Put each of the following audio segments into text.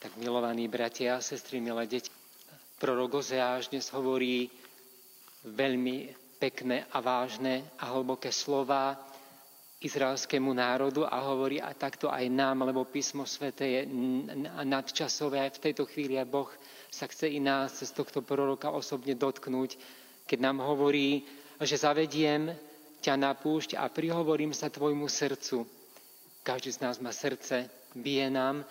Tak milovaní bratia a sestry, milé deti, prorok Ozeáš dnes hovorí veľmi pekné a vážne a hlboké slova izraelskému národu a hovorí a takto aj nám, lebo písmo svete je nadčasové. Aj v tejto chvíli aj Boh sa chce i nás cez tohto proroka osobne dotknúť, keď nám hovorí, že zavediem ťa na púšť a prihovorím sa tvojmu srdcu. Každý z nás má srdce, bije nám,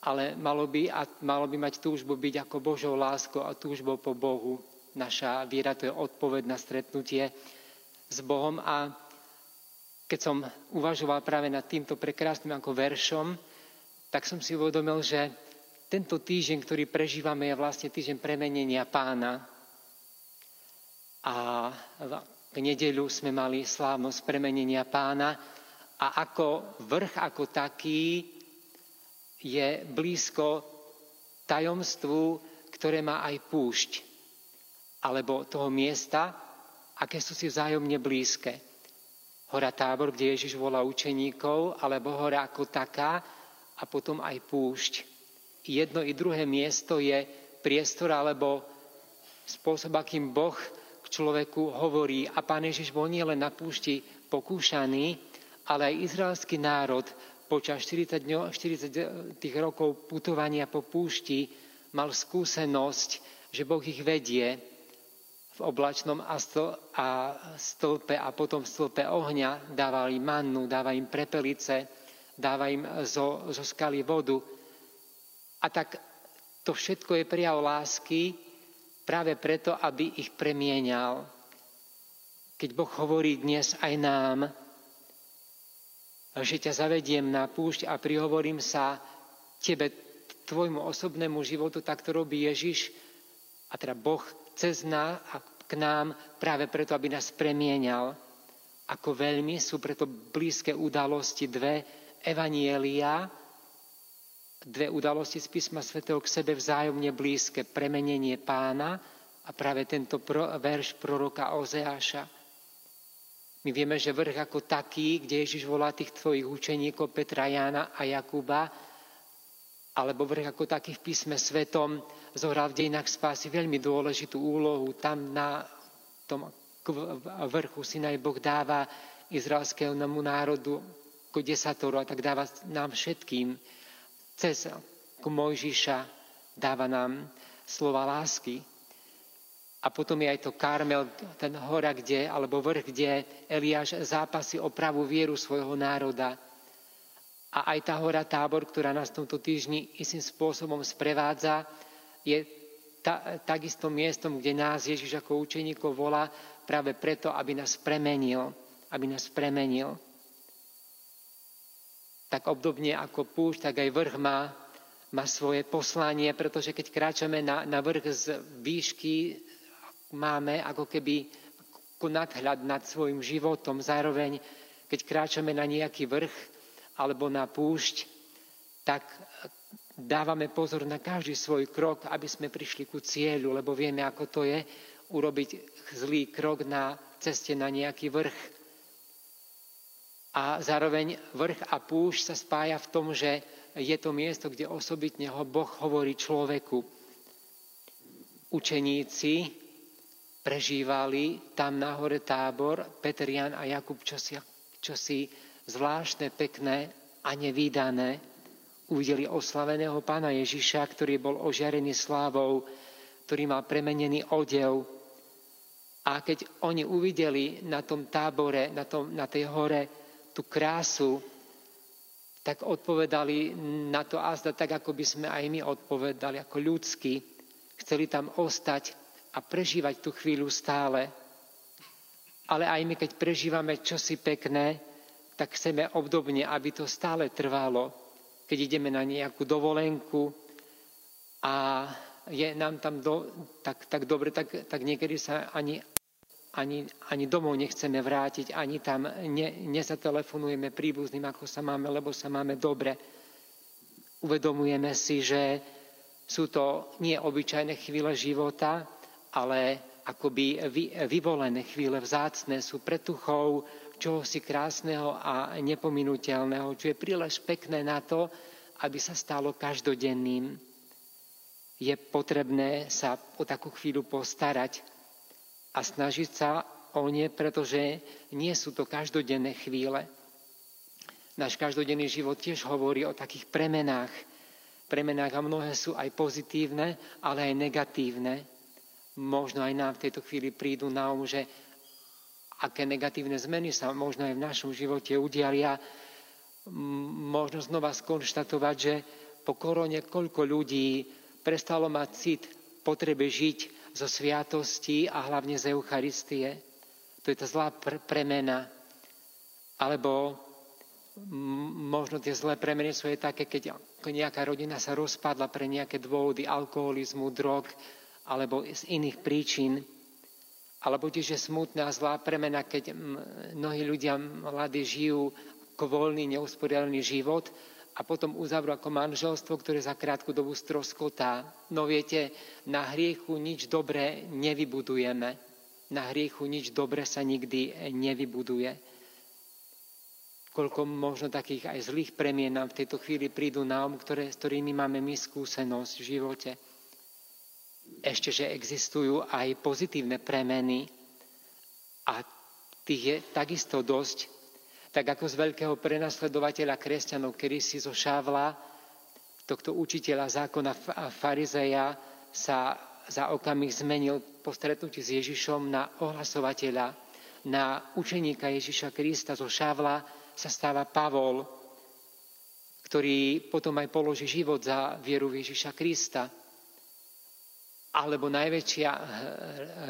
ale malo by, a malo by mať túžbu byť ako Božou láskou a túžbou po Bohu. Naša viera to je odpoveď na stretnutie s Bohom a keď som uvažoval práve nad týmto prekrásnym ako veršom, tak som si uvedomil, že tento týždeň, ktorý prežívame, je vlastne týždeň premenenia pána. A v nedeľu sme mali slávnosť premenenia pána a ako vrch, ako taký, je blízko tajomstvu, ktoré má aj púšť, alebo toho miesta, aké sú si vzájomne blízke. Hora Tábor, kde Ježiš volá učeníkov, alebo hora ako taká a potom aj púšť. Jedno i druhé miesto je priestor alebo spôsob, akým Boh k človeku hovorí. A Pán Ježiš bol nie len na púšti pokúšaný, ale aj izraelský národ počas 40, dňo, 40 tých rokov putovania po púšti mal skúsenosť, že Boh ich vedie v oblačnom a, stĺpe a potom v stĺpe ohňa, dáva im mannu, dáva im prepelice, dáva im zo, zo skaly vodu. A tak to všetko je prijav lásky práve preto, aby ich premienial. Keď Boh hovorí dnes aj nám, že ťa zavediem na púšť a prihovorím sa tebe, tvojmu osobnému životu, tak to robí Ježiš a teda Boh cez nás a k nám práve preto, aby nás premienial. Ako veľmi sú preto blízke udalosti dve evanielia, dve udalosti z písma svätého k sebe vzájomne blízke. Premenenie pána a práve tento verš proroka Ozeáša. My vieme, že vrch ako taký, kde Ježiš volá tých tvojich učeníkov Petra, Jána a Jakuba, alebo vrch ako taký v písme svetom zohral v dejinách spásy veľmi dôležitú úlohu. Tam na tom vrchu si naj Boh dáva izraelskému národu ako desatoru a tak dáva nám všetkým cez Mojžiša dáva nám slova lásky. A potom je aj to Karmel, ten hora, kde, alebo vrch, kde Eliáš zápasí o pravú vieru svojho národa. A aj tá hora Tábor, ktorá nás v tomto týždni istým spôsobom sprevádza, je ta, takisto miestom, kde nás Ježiš ako učeníkov volá práve preto, aby nás premenil. Aby nás premenil. Tak obdobne ako púšť, tak aj vrch má, má svoje poslanie, pretože keď kráčame na, na vrch z výšky máme ako keby nadhľad nad svojim životom. Zároveň, keď kráčame na nejaký vrch alebo na púšť, tak dávame pozor na každý svoj krok, aby sme prišli ku cieľu, lebo vieme, ako to je urobiť zlý krok na ceste na nejaký vrch. A zároveň vrch a púšť sa spája v tom, že je to miesto, kde osobitne ho Boh hovorí človeku. Učeníci prežívali tam na hore tábor Peter, Jan a Jakub, čo si, čo si zvláštne, pekné a nevýdané. Uvideli oslaveného pána Ježiša, ktorý bol ožiarený slávou, ktorý mal premenený odev. A keď oni uvideli na tom tábore, na, tom, na tej hore tú krásu, tak odpovedali na to azda tak, ako by sme aj my odpovedali, ako ľudský. Chceli tam ostať a prežívať tú chvíľu stále. Ale aj my, keď prežívame čosi pekné, tak chceme obdobne, aby to stále trvalo. Keď ideme na nejakú dovolenku a je nám tam do, tak, tak dobre, tak, tak niekedy sa ani, ani, ani domov nechceme vrátiť, ani tam ne, nezatelefonujeme príbuzným, ako sa máme, lebo sa máme dobre. Uvedomujeme si, že sú to nie obyčajné chvíle života, ale akoby vyvolené chvíle vzácne sú pretuchou čohosi krásneho a nepominutelného, čo je príliš pekné na to, aby sa stalo každodenným. je potrebné sa o takú chvíľu postarať a snažiť sa o ne, pretože nie sú to každodenné chvíle. Náš každodenný život tiež hovorí o takých premenách. Premenách a mnohé sú aj pozitívne, ale aj negatívne. Možno aj nám v tejto chvíli prídu na um, že aké negatívne zmeny sa možno aj v našom živote udialia. Možno znova skonštatovať, že po korone koľko ľudí prestalo mať cit potrebe žiť zo sviatosti a hlavne z Eucharistie. To je tá zlá pr- premena. Alebo možno tie zlé premeny sú aj také, keď nejaká rodina sa rozpadla pre nejaké dôvody alkoholizmu, drog alebo z iných príčin. Alebo tiež je smutná zlá premena, keď mnohí ľudia mladí žijú ako voľný, neusporiadaný život a potom uzavrú ako manželstvo, ktoré za krátku dobu stroskotá. No viete, na hriechu nič dobré nevybudujeme. Na hriechu nič dobré sa nikdy nevybuduje. Koľko možno takých aj zlých premien nám v tejto chvíli prídu na um, ktoré, s ktorými máme my skúsenosť v živote. Ešte, že existujú aj pozitívne premeny a tých je takisto dosť tak ako z veľkého prenasledovateľa kresťanov, kedy si zo Šávla, tohto učiteľa zákona a farizeja, sa za okamih zmenil po stretnutí s Ježišom na ohlasovateľa, na učeníka Ježiša Krista. Zo Šávla sa stáva Pavol, ktorý potom aj položí život za vieru v Ježiša Krista. Alebo najväčšia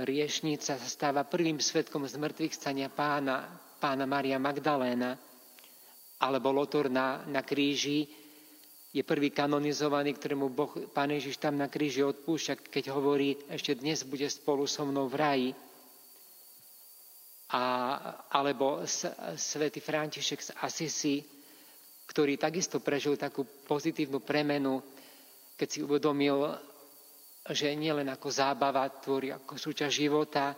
riešnica sa stáva prvým svetkom z mŕtvych stania pána, pána Maria Magdaléna, alebo Lotor na, na kríži, je prvý kanonizovaný, ktorému boh, Pán Ježiš tam na kríži odpúšťa, keď hovorí, ešte dnes bude spolu so mnou v raji. A, alebo svätý František z Asisi, ktorý takisto prežil takú pozitívnu premenu, keď si uvedomil, že nielen ako zábava tvorí ako súčasť života,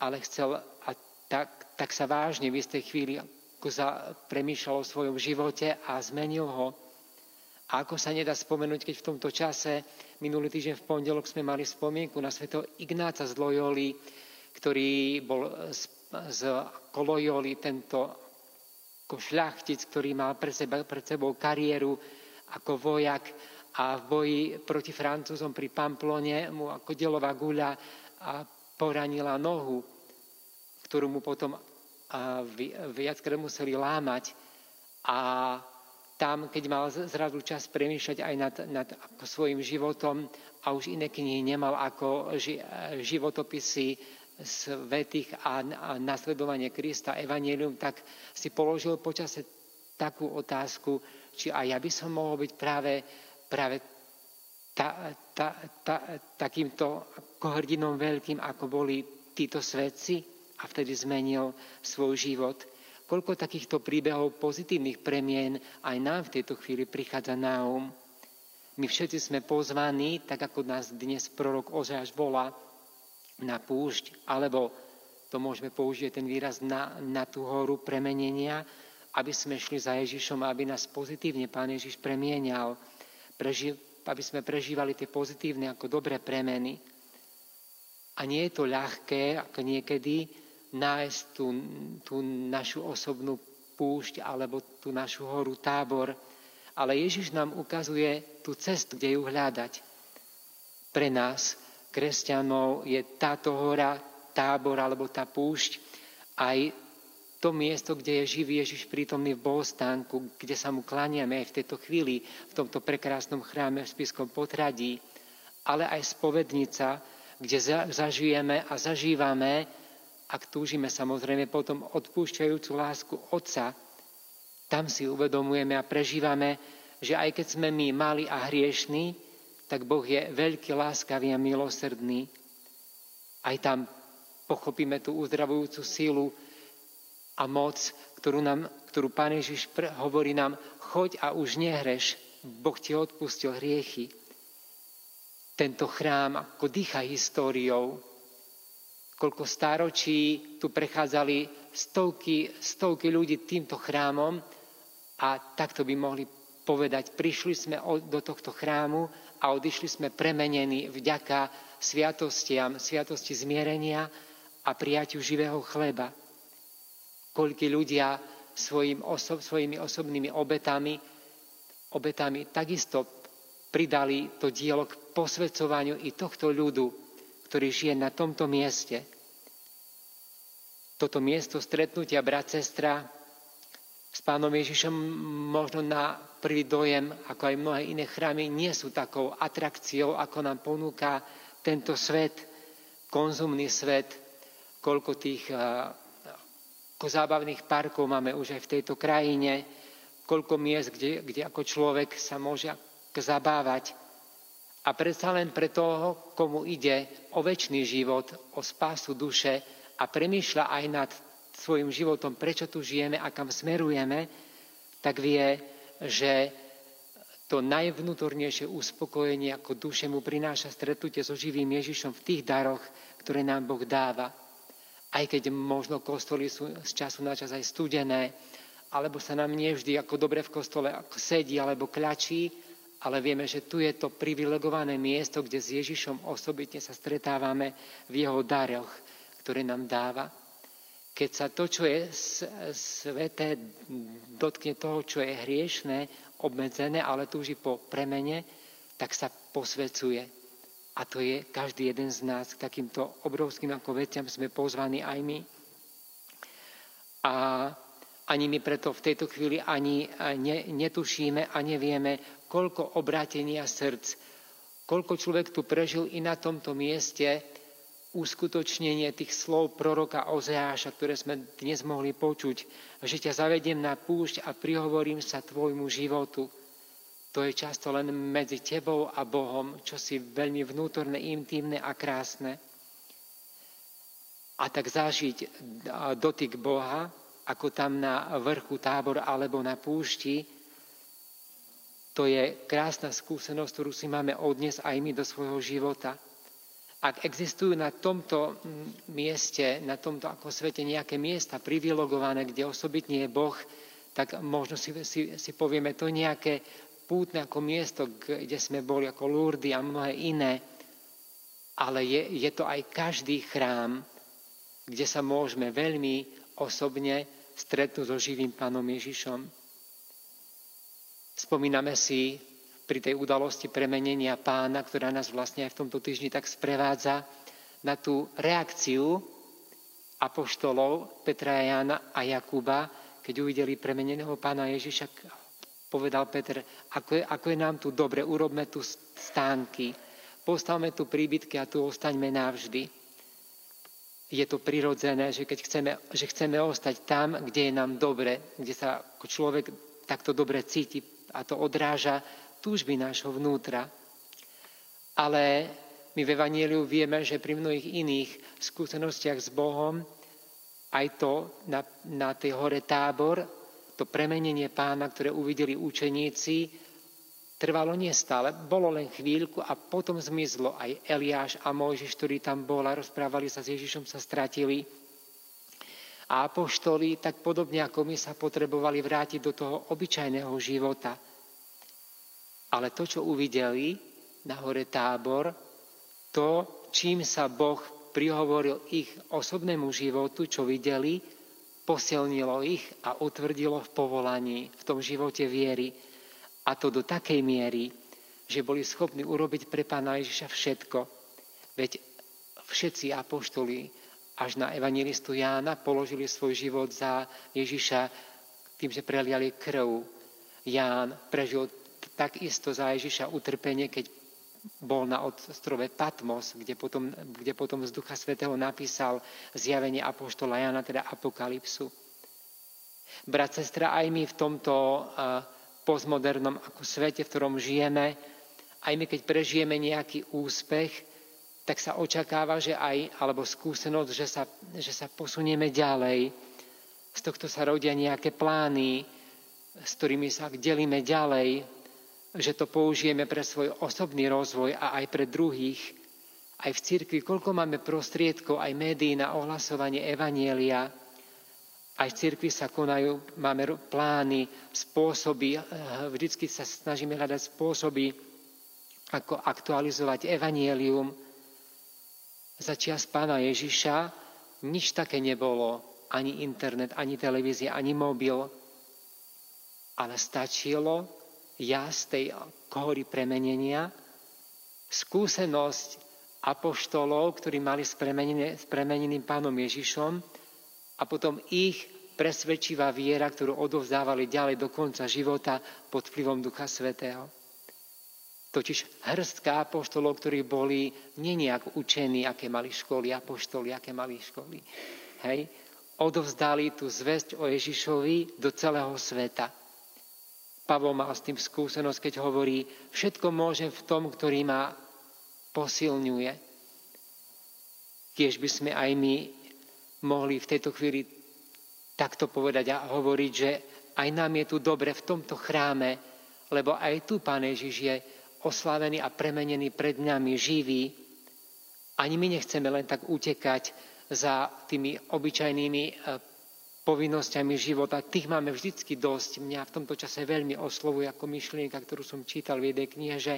ale chcel a tak tak sa vážne v istej chvíli ako za, premýšľal o svojom živote a zmenil ho. A ako sa nedá spomenúť, keď v tomto čase, minulý týždeň v pondelok sme mali spomienku na sveto Ignáca z Loyoli, ktorý bol z, z Kolojoli, tento ako šľachtic, ktorý mal pred, seba, pred sebou kariéru ako vojak a v boji proti Francúzom pri Pamplone mu ako delová guľa poranila nohu ktorú mu potom viackrát museli lámať. A tam, keď mal zrazu čas premýšľať aj nad, nad ako svojim životom a už iné knihy nemal ako ži, životopisy svetých a, a nasledovanie Krista, Evangelium, tak si položil počase takú otázku, či aj ja by som mohol byť práve, práve ta, ta, ta, takýmto hrdinom veľkým, ako boli títo svetci a vtedy zmenil svoj život. Koľko takýchto príbehov pozitívnych premien aj nám v tejto chvíli prichádza na um. My všetci sme pozvaní, tak ako nás dnes prorok Ozeáš volá, na púšť, alebo to môžeme použiť ten výraz na, na tú horu premenenia, aby sme šli za Ježišom, aby nás pozitívne Pán Ježiš premienial, preži, aby sme prežívali tie pozitívne ako dobré premeny. A nie je to ľahké, ako niekedy, nájsť tú, tú našu osobnú púšť alebo tú našu horu tábor, ale Ježiš nám ukazuje tú cestu, kde ju hľadať. Pre nás, kresťanov, je táto hora, tábor alebo tá púšť aj to miesto, kde je živý Ježiš prítomný v bohostánku, kde sa mu klaniame aj v tejto chvíli, v tomto prekrásnom chráme v Spiskom potradí, ale aj spovednica, kde zažijeme a zažívame ak túžime samozrejme potom odpúšťajúcu lásku Otca, tam si uvedomujeme a prežívame, že aj keď sme my mali a hriešní, tak Boh je veľký, láskavý a milosrdný. Aj tam pochopíme tú uzdravujúcu sílu a moc, ktorú, nám, ktorú Pán Ježiš hovorí nám, choď a už nehreš, Boh ti odpustil hriechy. Tento chrám ako dýcha históriou, koľko stáročí tu prechádzali stovky, stovky ľudí týmto chrámom a takto by mohli povedať, prišli sme do tohto chrámu a odišli sme premenení vďaka sviatostiam, sviatosti zmierenia a prijaťu živého chleba. Koľky ľudia svojim osob, svojimi osobnými obetami, obetami takisto pridali to dielo k posvedcovaniu i tohto ľudu, ktorý žije na tomto mieste. Toto miesto stretnutia brat, sestra s pánom Ježišom možno na prvý dojem, ako aj mnohé iné chrámy, nie sú takou atrakciou, ako nám ponúka tento svet, konzumný svet, koľko tých ako zábavných parkov máme už aj v tejto krajine, koľko miest, kde, kde ako človek sa môže zabávať. A predsa len pre toho, komu ide o väčší život, o spásu duše a premýšľa aj nad svojim životom, prečo tu žijeme a kam smerujeme, tak vie, že to najvnútornejšie uspokojenie ako duše mu prináša stretnutie so živým Ježišom v tých daroch, ktoré nám Boh dáva. Aj keď možno kostoly sú z času na čas aj studené, alebo sa nám nevždy ako dobre v kostole ako sedí alebo kľačí, ale vieme, že tu je to privilegované miesto, kde s Ježišom osobitne sa stretávame v jeho daroch, ktoré nám dáva. Keď sa to, čo je sveté, dotkne toho, čo je hriešné, obmedzené, ale túži po premene, tak sa posvecuje. A to je každý jeden z nás. K takýmto obrovským ako veciam sme pozvaní aj my. A ani my preto v tejto chvíli ani ne, netušíme a nevieme, koľko obrátenia srdc, koľko človek tu prežil i na tomto mieste, uskutočnenie tých slov proroka Ozeáša, ktoré sme dnes mohli počuť, že ťa zavediem na púšť a prihovorím sa tvojmu životu. To je často len medzi tebou a Bohom, čo si veľmi vnútorné, intimné a krásne. A tak zažiť dotyk Boha, ako tam na vrchu tábor alebo na púšti, to je krásna skúsenosť, ktorú si máme odniesť aj my do svojho života. Ak existujú na tomto mieste, na tomto ako svete nejaké miesta privilegované, kde osobitne je Boh, tak možno si, si, si povieme to nejaké pútne ako miesto, kde sme boli ako Lurdy a mnohé iné. Ale je, je to aj každý chrám, kde sa môžeme veľmi osobne stretnúť so živým Pánom Ježišom. Spomíname si pri tej udalosti premenenia pána, ktorá nás vlastne aj v tomto týždni tak sprevádza, na tú reakciu apoštolov Petra a Jana a Jakuba, keď uvideli premeneného pána Ježiša, povedal Peter, ako je, ako je nám tu dobre, urobme tu stánky, postavme tu príbytky a tu ostaňme navždy. Je to prirodzené, že keď chceme, že chceme ostať tam, kde je nám dobre, kde sa ako človek takto dobre cíti a to odráža túžby nášho vnútra. Ale my v Evangeliu vieme, že pri mnohých iných skúsenostiach s Bohom, aj to na, na tej hore tábor, to premenenie pána, ktoré uvideli učeníci, trvalo nestále, bolo len chvíľku a potom zmizlo aj Eliáš a Mojžiš, ktorí tam bol a rozprávali sa s Ježišom, sa stratili. A apoštoli, tak podobne ako my, sa potrebovali vrátiť do toho obyčajného života – ale to, čo uvideli na hore tábor, to, čím sa Boh prihovoril ich osobnému životu, čo videli, posilnilo ich a utvrdilo v povolaní, v tom živote viery. A to do takej miery, že boli schopní urobiť pre Pána Ježiša všetko. Veď všetci apoštoli až na evangelistu Jána položili svoj život za Ježiša tým, že preliali krv. Ján prežil takisto za Ježiša utrpenie, keď bol na ostrove Patmos, kde potom, kde potom z Ducha Svetého napísal zjavenie Apoštola Jana, teda Apokalypsu. Brat, sestra, aj my v tomto postmodernom ako svete, v ktorom žijeme, aj my, keď prežijeme nejaký úspech, tak sa očakáva, že aj, alebo skúsenosť, že sa, že sa posunieme ďalej. Z tohto sa rodia nejaké plány, s ktorými sa delíme ďalej, že to použijeme pre svoj osobný rozvoj a aj pre druhých. Aj v cirkvi, koľko máme prostriedkov, aj médií na ohlasovanie Evanielia, Aj v cirkvi sa konajú, máme plány, spôsoby, eh, vždycky sa snažíme hľadať spôsoby, ako aktualizovať evanielium. Za čas pána Ježiša nič také nebolo, ani internet, ani televízia, ani mobil, ale stačilo ja z tej kohory premenenia, skúsenosť apoštolov, ktorí mali s, premeneným pánom Ježišom, a potom ich presvedčivá viera, ktorú odovzdávali ďalej do konca života pod vplyvom Ducha Svetého. Totiž hrstka apoštolov, ktorí boli nie nejak učení, aké mali školy, apoštoli, aké mali školy. Hej? Odovzdali tú zväzť o Ježišovi do celého sveta. Pavol mal s tým skúsenosť, keď hovorí, všetko môžem v tom, ktorý ma posilňuje. Tiež by sme aj my mohli v tejto chvíli takto povedať a hovoriť, že aj nám je tu dobre v tomto chráme, lebo aj tu Pán Ježiš je oslavený a premenený pred nami, živý. Ani my nechceme len tak utekať za tými obyčajnými e, povinnosťami života. Tých máme vždycky dosť. Mňa v tomto čase veľmi oslovuje ako myšlienka, ktorú som čítal v jednej knihe, že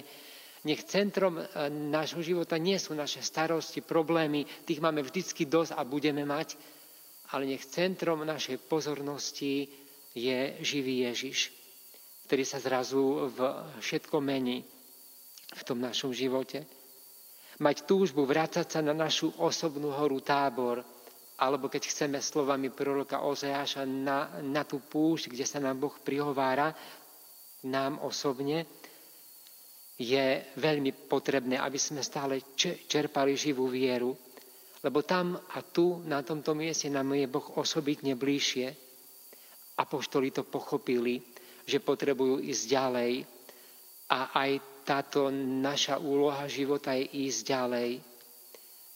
nech centrom e, nášho života nie sú naše starosti, problémy, tých máme vždycky dosť a budeme mať, ale nech centrom našej pozornosti je živý Ježiš, ktorý sa zrazu v všetko mení v tom našom živote. Mať túžbu vrácať sa na našu osobnú horu tábor, alebo keď chceme slovami proroka Ozeáša na, na tú púšť, kde sa nám Boh prihovára, nám osobne, je veľmi potrebné, aby sme stále čerpali živú vieru, lebo tam a tu, na tomto mieste, nám je Boh osobitne bližšie. Apoštoli to pochopili, že potrebujú ísť ďalej a aj táto naša úloha života je ísť ďalej.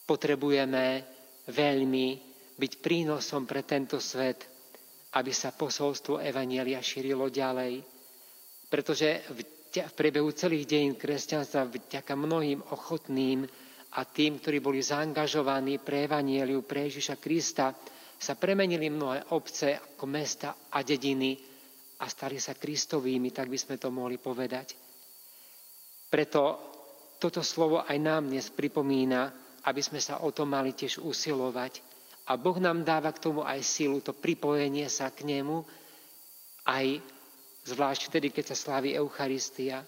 Potrebujeme veľmi byť prínosom pre tento svet, aby sa posolstvo Evanielia šírilo ďalej. Pretože v priebehu celých dejín kresťanstva vďaka mnohým ochotným a tým, ktorí boli zaangažovaní pre Evanieliu, pre Ježiša Krista, sa premenili mnohé obce ako mesta a dediny a stali sa Kristovými, tak by sme to mohli povedať. Preto toto slovo aj nám dnes pripomína, aby sme sa o to mali tiež usilovať. A Boh nám dáva k tomu aj silu, to pripojenie sa k nemu, aj zvlášť vtedy, keď sa slávi Eucharistia.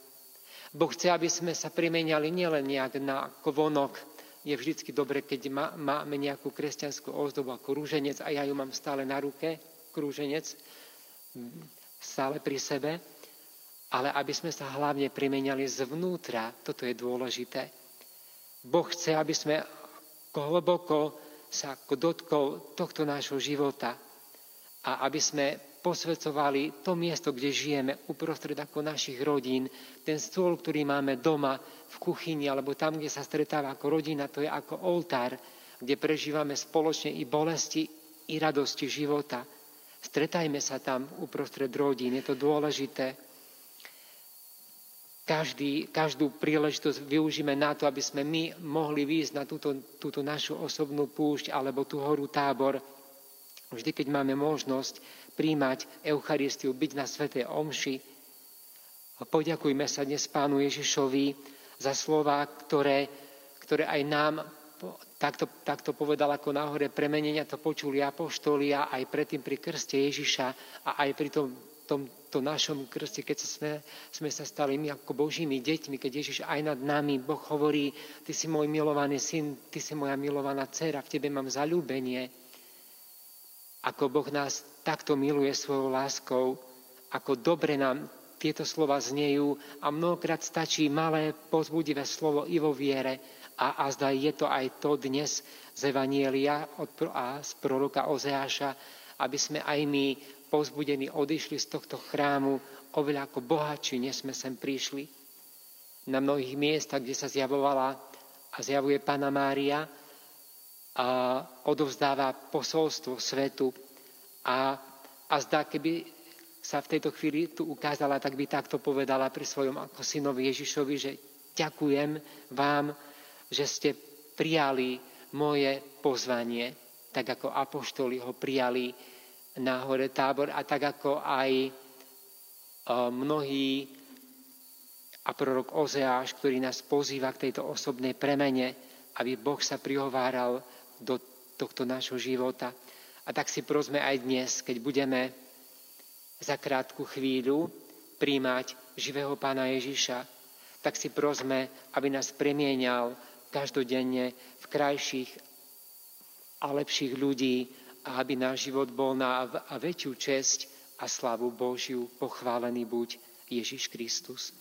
Boh chce, aby sme sa primeniali nielen nejak na kvonok, je vždycky dobre, keď má, máme nejakú kresťanskú ozdobu ako rúženec a ja ju mám stále na ruke, krúženec, stále pri sebe, ale aby sme sa hlavne primeniali zvnútra, toto je dôležité. Boh chce, aby sme hlboko sa dotkol tohto nášho života a aby sme posvedcovali to miesto, kde žijeme, uprostred ako našich rodín, ten stôl, ktorý máme doma, v kuchyni, alebo tam, kde sa stretáva ako rodina, to je ako oltár, kde prežívame spoločne i bolesti, i radosti života. Stretajme sa tam uprostred rodín, je to dôležité. Každý, každú príležitosť využíme na to, aby sme my mohli výjsť na túto, túto našu osobnú púšť alebo tú horu tábor. Vždy, keď máme možnosť, príjmať Eucharistiu, byť na Svetej Omši. Poďakujme sa dnes Pánu Ježišovi za slova, ktoré, ktoré aj nám takto, takto povedal ako náhore premenenia, to počuli apoštoli a aj predtým pri krste Ježiša a aj pri tom, tomto našom krste, keď sme, sme sa stali my ako Božími deťmi, keď Ježiš aj nad nami, Boh hovorí, ty si môj milovaný syn, ty si moja milovaná dcera, v tebe mám zalúbenie. Ako Boh nás takto miluje svojou láskou, ako dobre nám tieto slova znejú a mnohokrát stačí malé pozbudivé slovo i vo viere. A, a zdá je to aj to dnes z Evanielia a z proroka Ozeáša, aby sme aj my pozbudení odišli z tohto chrámu oveľa ako bohatší, než sme sem prišli. Na mnohých miestach, kde sa zjavovala a zjavuje Pana Mária, a odovzdáva posolstvo svetu a, a zdá, keby sa v tejto chvíli tu ukázala, tak by takto povedala pri svojom ako synovi Ježišovi, že ďakujem vám, že ste prijali moje pozvanie, tak ako apoštoli ho prijali na hore tábor a tak ako aj mnohí a prorok Ozeáš, ktorý nás pozýva k tejto osobnej premene, aby Boh sa prihováral do tohto nášho života. A tak si prosme aj dnes, keď budeme za krátku chvíľu príjmať živého pána Ježiša, tak si prosme, aby nás premienial každodenne v krajších a lepších ľudí a aby náš život bol na väčšiu česť a slavu Božiu pochválený buď Ježiš Kristus.